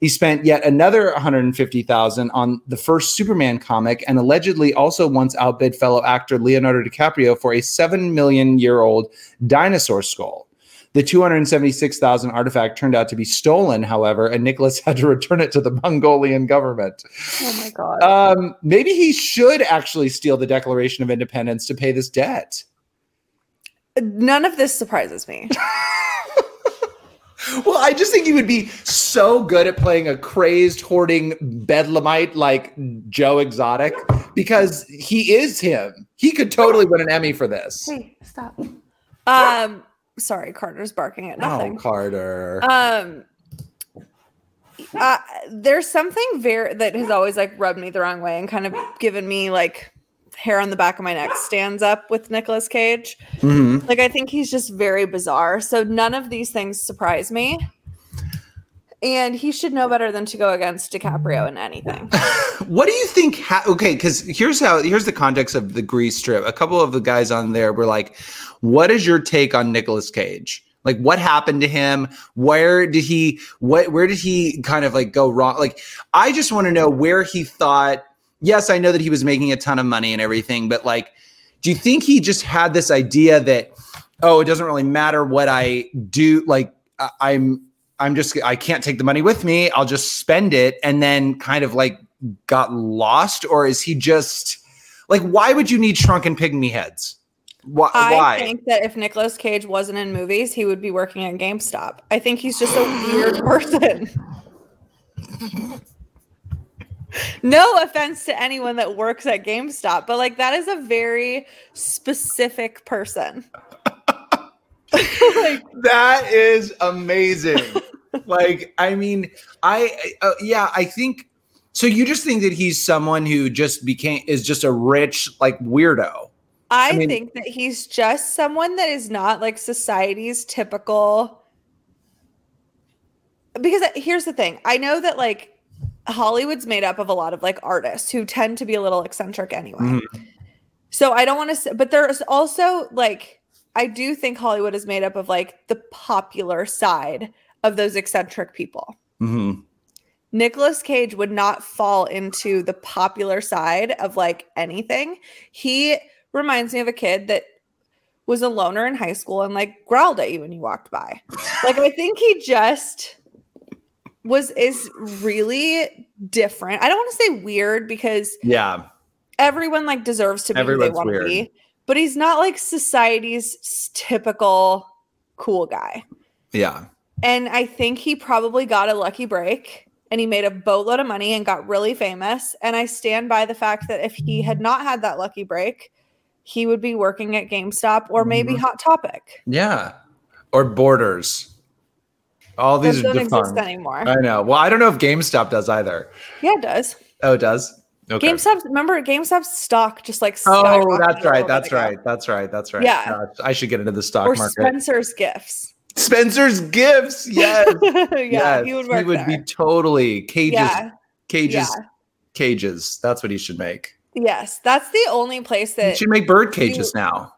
He spent yet another one hundred fifty thousand on the first Superman comic, and allegedly also once outbid fellow actor Leonardo DiCaprio for a seven million year old dinosaur skull. The 276,000 artifact turned out to be stolen, however, and Nicolas had to return it to the Mongolian government. Oh my god. Um, maybe he should actually steal the Declaration of Independence to pay this debt. None of this surprises me. Well, I just think he would be so good at playing a crazed, hoarding bedlamite like Joe Exotic because he is him. He could totally win an Emmy for this. hey, stop. Um, sorry, Carter's barking at nothing. Oh. Carter. Um, uh, there's something very that has always like rubbed me the wrong way and kind of given me like hair on the back of my neck stands up with Nicolas Cage. Mhm. Like I think he's just very bizarre. So none of these things surprise me. And he should know better than to go against DiCaprio in anything. What do you think? Ha- okay, because here's how here's the context of the Greece trip. A couple of the guys on there were like, "What is your take on Nicolas Cage? Like, what happened to him? Where did he? What? Where did he kind of like go wrong? Like, I just want to know where he thought. Yes, I know that he was making a ton of money and everything, but like, do you think he just had this idea that, oh, it doesn't really matter what I do? Like, I- I'm I'm just I can't take the money with me. I'll just spend it and then kind of like got lost or is he just like why would you need shrunken pygmy heads? Why? I think that if Nicolas Cage wasn't in movies, he would be working at GameStop. I think he's just a weird person. no offense to anyone that works at GameStop, but like that is a very specific person. like, that is amazing. like I mean, I uh, yeah, I think so you just think that he's someone who just became is just a rich like weirdo. I, mean- think that he's just someone that is not like society's typical. Because uh, here's the thing I know that like Hollywood's made up of a lot of like artists who tend to be a little eccentric anyway. Mhm. So I don't want to say, but there's also like, I do think Hollywood is made up of like the popular side of those eccentric people. Mhm. Nicolas Cage would not fall into the popular side of like anything. He reminds me of a kid that was a loner in high school and like growled at you when you walked by. Like I think he just was is really different. I don't want to say weird because Yeah. everyone like deserves to be who they want to be, but he's not like society's typical cool guy. Yeah. And I think he probably got a lucky break and he made a boatload of money and got really famous. And I stand by the fact that if he had not had that lucky break, he would be working at GameStop or maybe Mhm. Hot Topic. Yeah. Or borders. All Those these don't are exist defunct. anymore. I know. Well, I don't know if GameStop does either. yeah, it does. Oh, it does. Okay. GameStop, remember GameStop's stock just like Oh, that's right. That's right. That's right. That's right. Yeah. Gosh, I should get into the stock Or market. Spencer's Gifts. Spencer's gifts. Yes. yeah, yes. he would He would be totally cages. yeah, Cages. yeah. Cages. That's what he should make. Yes, that's the only place that. should make bird cages now.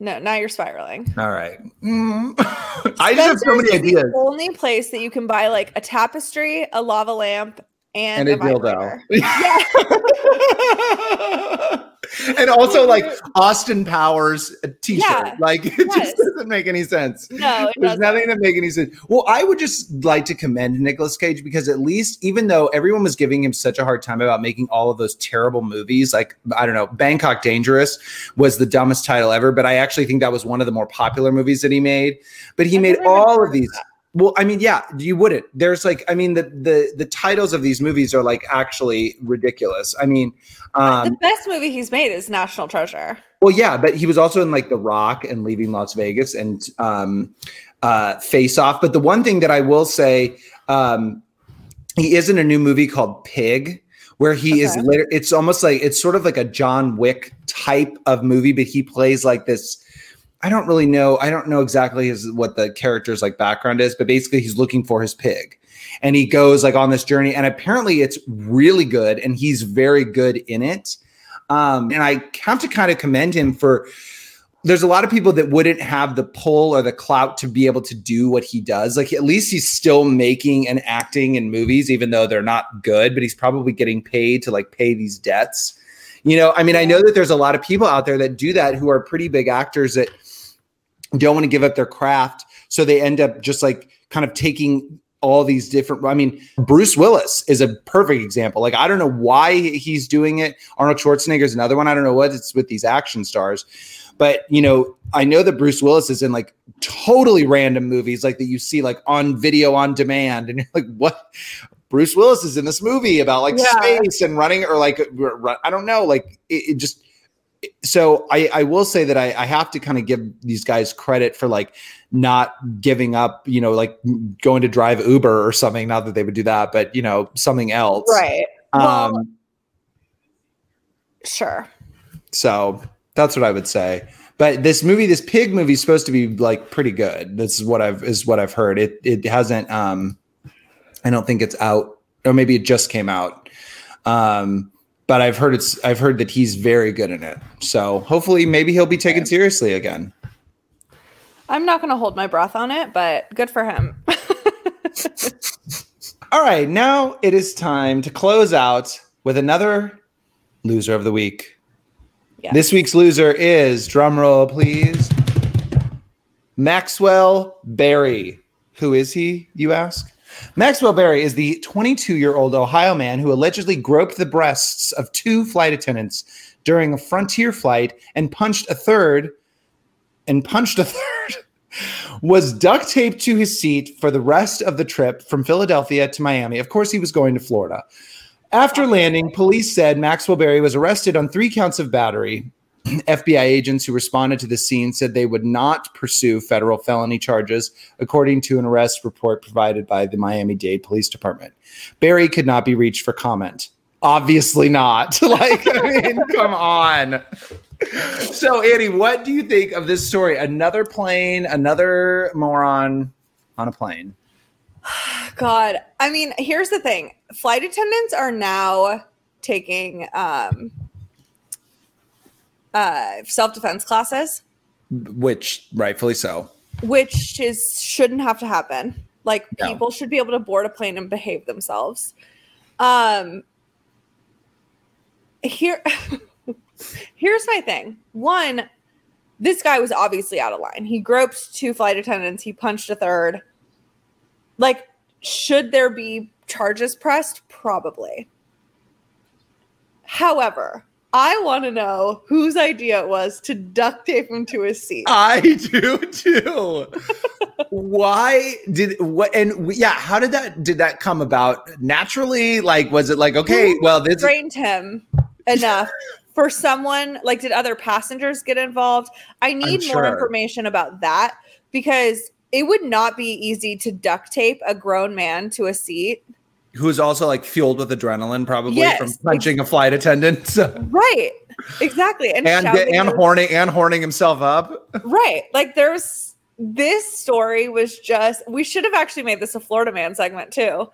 No, now you're spiraling. All right. Mm. I just have so many ideas. The only place that you can buy like a tapestry, a lava lamp, and, And a dildo. vibrator. and also like Austin Powers a t-shirt. Yeah. Like it Yes. just doesn't make any sense. No, it There's doesn't. nothing that make any sense. Well, I would just like to commend Nicolas Cage because at least, even though everyone was giving him such a hard time about making all of those terrible movies, like I don't know, Bangkok Dangerous was the dumbest title ever, but I actually think that was one of the more popular movies that he made. But he I've made all of of these. Well, I mean, yeah, you wouldn't. There's like, I mean, the the the titles of these movies are like actually ridiculous. I mean, um, the best movie he's made is National Treasure. well, yeah, but he was also in like The Rock and Leaving Las Vegas and um, uh, Face Off. But the one thing that I will say, um, he is in a new movie called Pig, where he is. Okay. Lit- it's almost like it's sort of like a John Wick type of movie, but he plays like this. I don't really know. I don't know exactly his what the character's like background is, but basically he's looking for his pig. And he goes like on this journey, and apparently it's really good, and he's very good in it. Um, and I have to kind of commend him for there's a lot of people that wouldn't have the pull or the clout to be able to do what he does. Like at least he's still making and acting in movies, even though they're not good, but he's probably getting paid to like pay these debts. You know, I mean, I know that there's a lot of people out there that do that who are pretty big actors that don't want to give up their craft. So they end up just like kind of taking all these different. I mean, Bruce Willis is a perfect example. Like, I don't know why he's doing it. Arnold Schwarzenegger is another one. I don't know what it's with these action stars. But, you know, I know that Bruce Willis is in like totally random movies like that you see like on video on demand. And you're like, what? Bruce Willis is in this movie about like Yeah. space and running or like, I don't know. Like, it, it just, so I, I will say that I, I have to kind of give these guys credit for like not giving up, you know, like going to drive Uber or something. Not that they would do that, but you know, something else. Right. Um, Well- Sure. so that's what I would say. But this movie, this pig movie, is supposed to be like pretty good. This is what I've is what I've heard. It it hasn't. Um, I don't think it's out, or maybe it just came out. Um, but I've heard it's I've heard that he's very good in it. So hopefully, maybe he'll be taken seriously again. I'm not going to hold my breath on it, but good for him. All right, now it is time to close out with another loser of the week. Yeah. This week's loser is drumroll, please. Maxwell Berry. Who is he, you ask? Maxwell Berry is the 22 year old Ohio man who allegedly groped the breasts of two flight attendants during a frontier flight and punched a third and punched a third was duct taped to his seat for the rest of the trip from Philadelphia to Miami. Of course, he was going to Florida. After landing, police said Maxwell Berry was arrested on three counts of battery. FBI agents who responded to the scene said they would not pursue federal felony charges, according to an arrest report provided by the Miami Dade Police Department. Berry could not be reached for comment. Obviously not. like, I mean, come on. So, Annie, what do you think of this story? Another plane, another moron on a plane. God, I mean, here's the thing: flight attendants are now taking um, uh, self defense classes, Which rightfully so. which is shouldn't have to happen. Like No. people should be able to board a plane and behave themselves. Um, here, here's my thing. One, this guy was obviously out of line. He groped two flight attendants. He punched a third. Like, should there be charges pressed? Probably. However, I want to know whose idea it was to duct tape him to his seat. I do too. Why did what and we- yeah, how did that did that come about naturally? Like was it like okay, well this is, trained him enough for someone like did other passengers get involved i need more information about that because it would not be easy to duct tape a grown man to a seat who's also like fueled with adrenaline probably Yes, from punching a flight attendant so- right exactly and and and those- horning and horning himself up. right like there's this story was just we should have actually made this a florida man segment too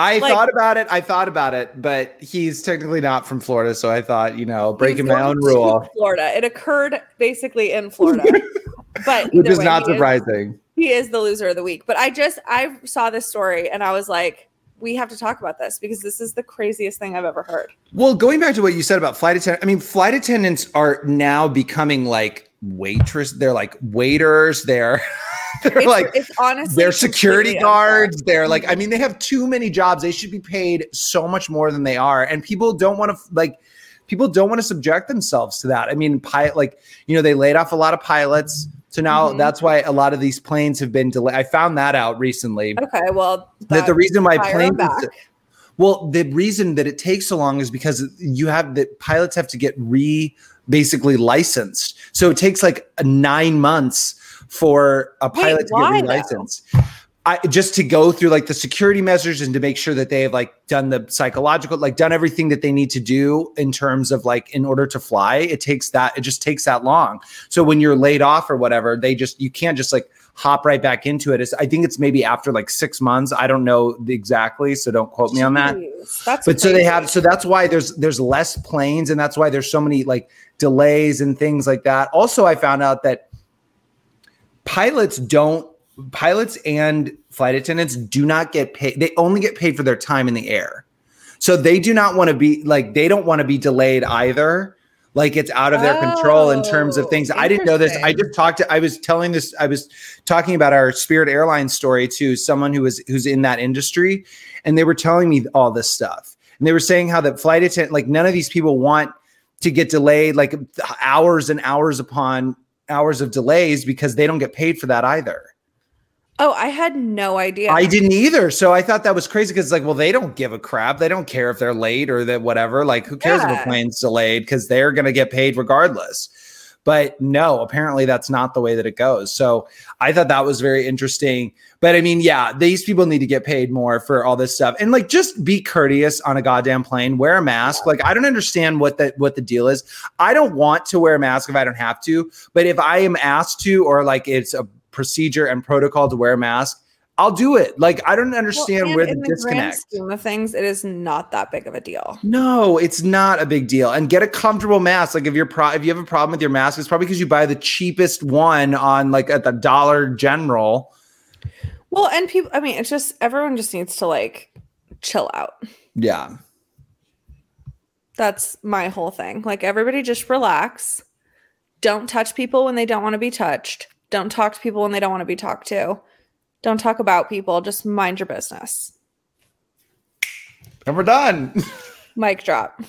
I Like- thought about it. I thought about it, but he's technically not from Florida, so I thought, you know, breaking my own rule, florida it occurred basically in florida but which is way, not he surprising. he is the loser of the week. But I just I saw this story and I was like, we have to talk about this because this is the craziest thing I've ever heard. Well, going back to what you said about flight attendants, I mean, flight attendants are now becoming like waitress. They're like waiters. They're they're It's, like it's honestly they're security guards. They're like, I mean, they have too many jobs. They should be paid so much more than they are, and people don't want to like. People don't want to subject themselves to that. I mean, pilot, like you know, they laid off a lot of pilots, so now Mhm. that's why a lot of these planes have been delayed. I found that out recently Okay, well that the reason why planes well the reason that it takes so long is because you have the pilots have to get re basically licensed so it takes like nine months for a Wait, pilot to why, get though? I, just to go through like the security measures and to make sure that they have like done the psychological like done everything that they need to do in terms of like in order to fly it takes that it just takes that long. So when you're laid off or whatever they just you can't just like hop right back into it. It's, i think it's maybe after like six months. I don't know exactly so don't quote me on that. Jeez, but so they have so that's why there's there's less planes and that's why there's so many like delays and things like that. Also i found out that pilots don't pilots and flight attendants do not get paid they only get paid for their time in the air. So they do not want to be like they don't want to be delayed either. Like it's out of their control in terms of Oh, things. I didn't know this. I just talked to i was telling this i was talking about our spirit airlines story to someone who was who's in that industry and they were telling me all this stuff. And they were saying how the flight attendant like none of these people want to get delayed like hours and hours upon hours of delays because they don't get paid for that either Oh, I had no idea. I didn't either. So I thought that was crazy because, like, well, they don't give a crap. They don't care if they're late or that whatever. Like, who cares if a plane's delayed because they're going to get paid regardless. But no, apparently that's not the way that it goes. So I thought that was very interesting. But I mean, yeah, these people need to get paid more for all this stuff. And like just be courteous on a goddamn plane, wear a mask. Like I don't understand what the what the deal is. I don't want to wear a mask if I don't have to, but if I am asked to or like it's a procedure and protocol to wear a mask, I'll do it. Like I don't understand Well, where the grand disconnect. scheme of things, it is not that big of a deal. No, it's not a big deal. And get a comfortable mask. Like if you're pro- if you have a problem with your mask, it's probably because you buy the cheapest one on like at the Dollar General. Well, and people, I mean, it's just everyone just needs to like chill out. Yeah. That's my whole thing. Like everybody just relax. Don't touch people when they don't want to be touched. Don't talk to people when they don't want to be talked to. Don't talk about people. Just mind your business. And we're done. Mic drop.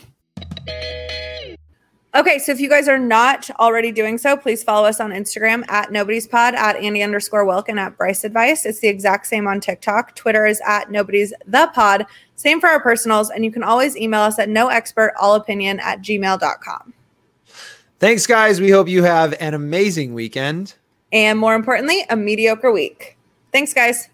Okay, so if you guys are not already doing so, please follow us on Instagram at nobodies pod at Annie underscore Wilk and at Bryce Advice. It's the exact same on TikTok. Twitter is at nobodies the pod. Same for our personals. And you can always email us at no expert all opinion at gmail.com. Thanks, guys. We hope you have an amazing weekend. And more importantly, a mediocre week. Thanks, guys.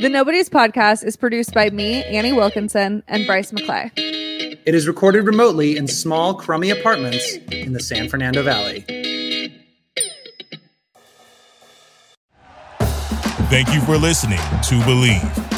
The Nobodies podcast is produced by me, Annie Wilkinson, and Bryce McClay. It is recorded remotely in small, crummy apartments in the San Fernando Valley. Thank you for listening to Bleav.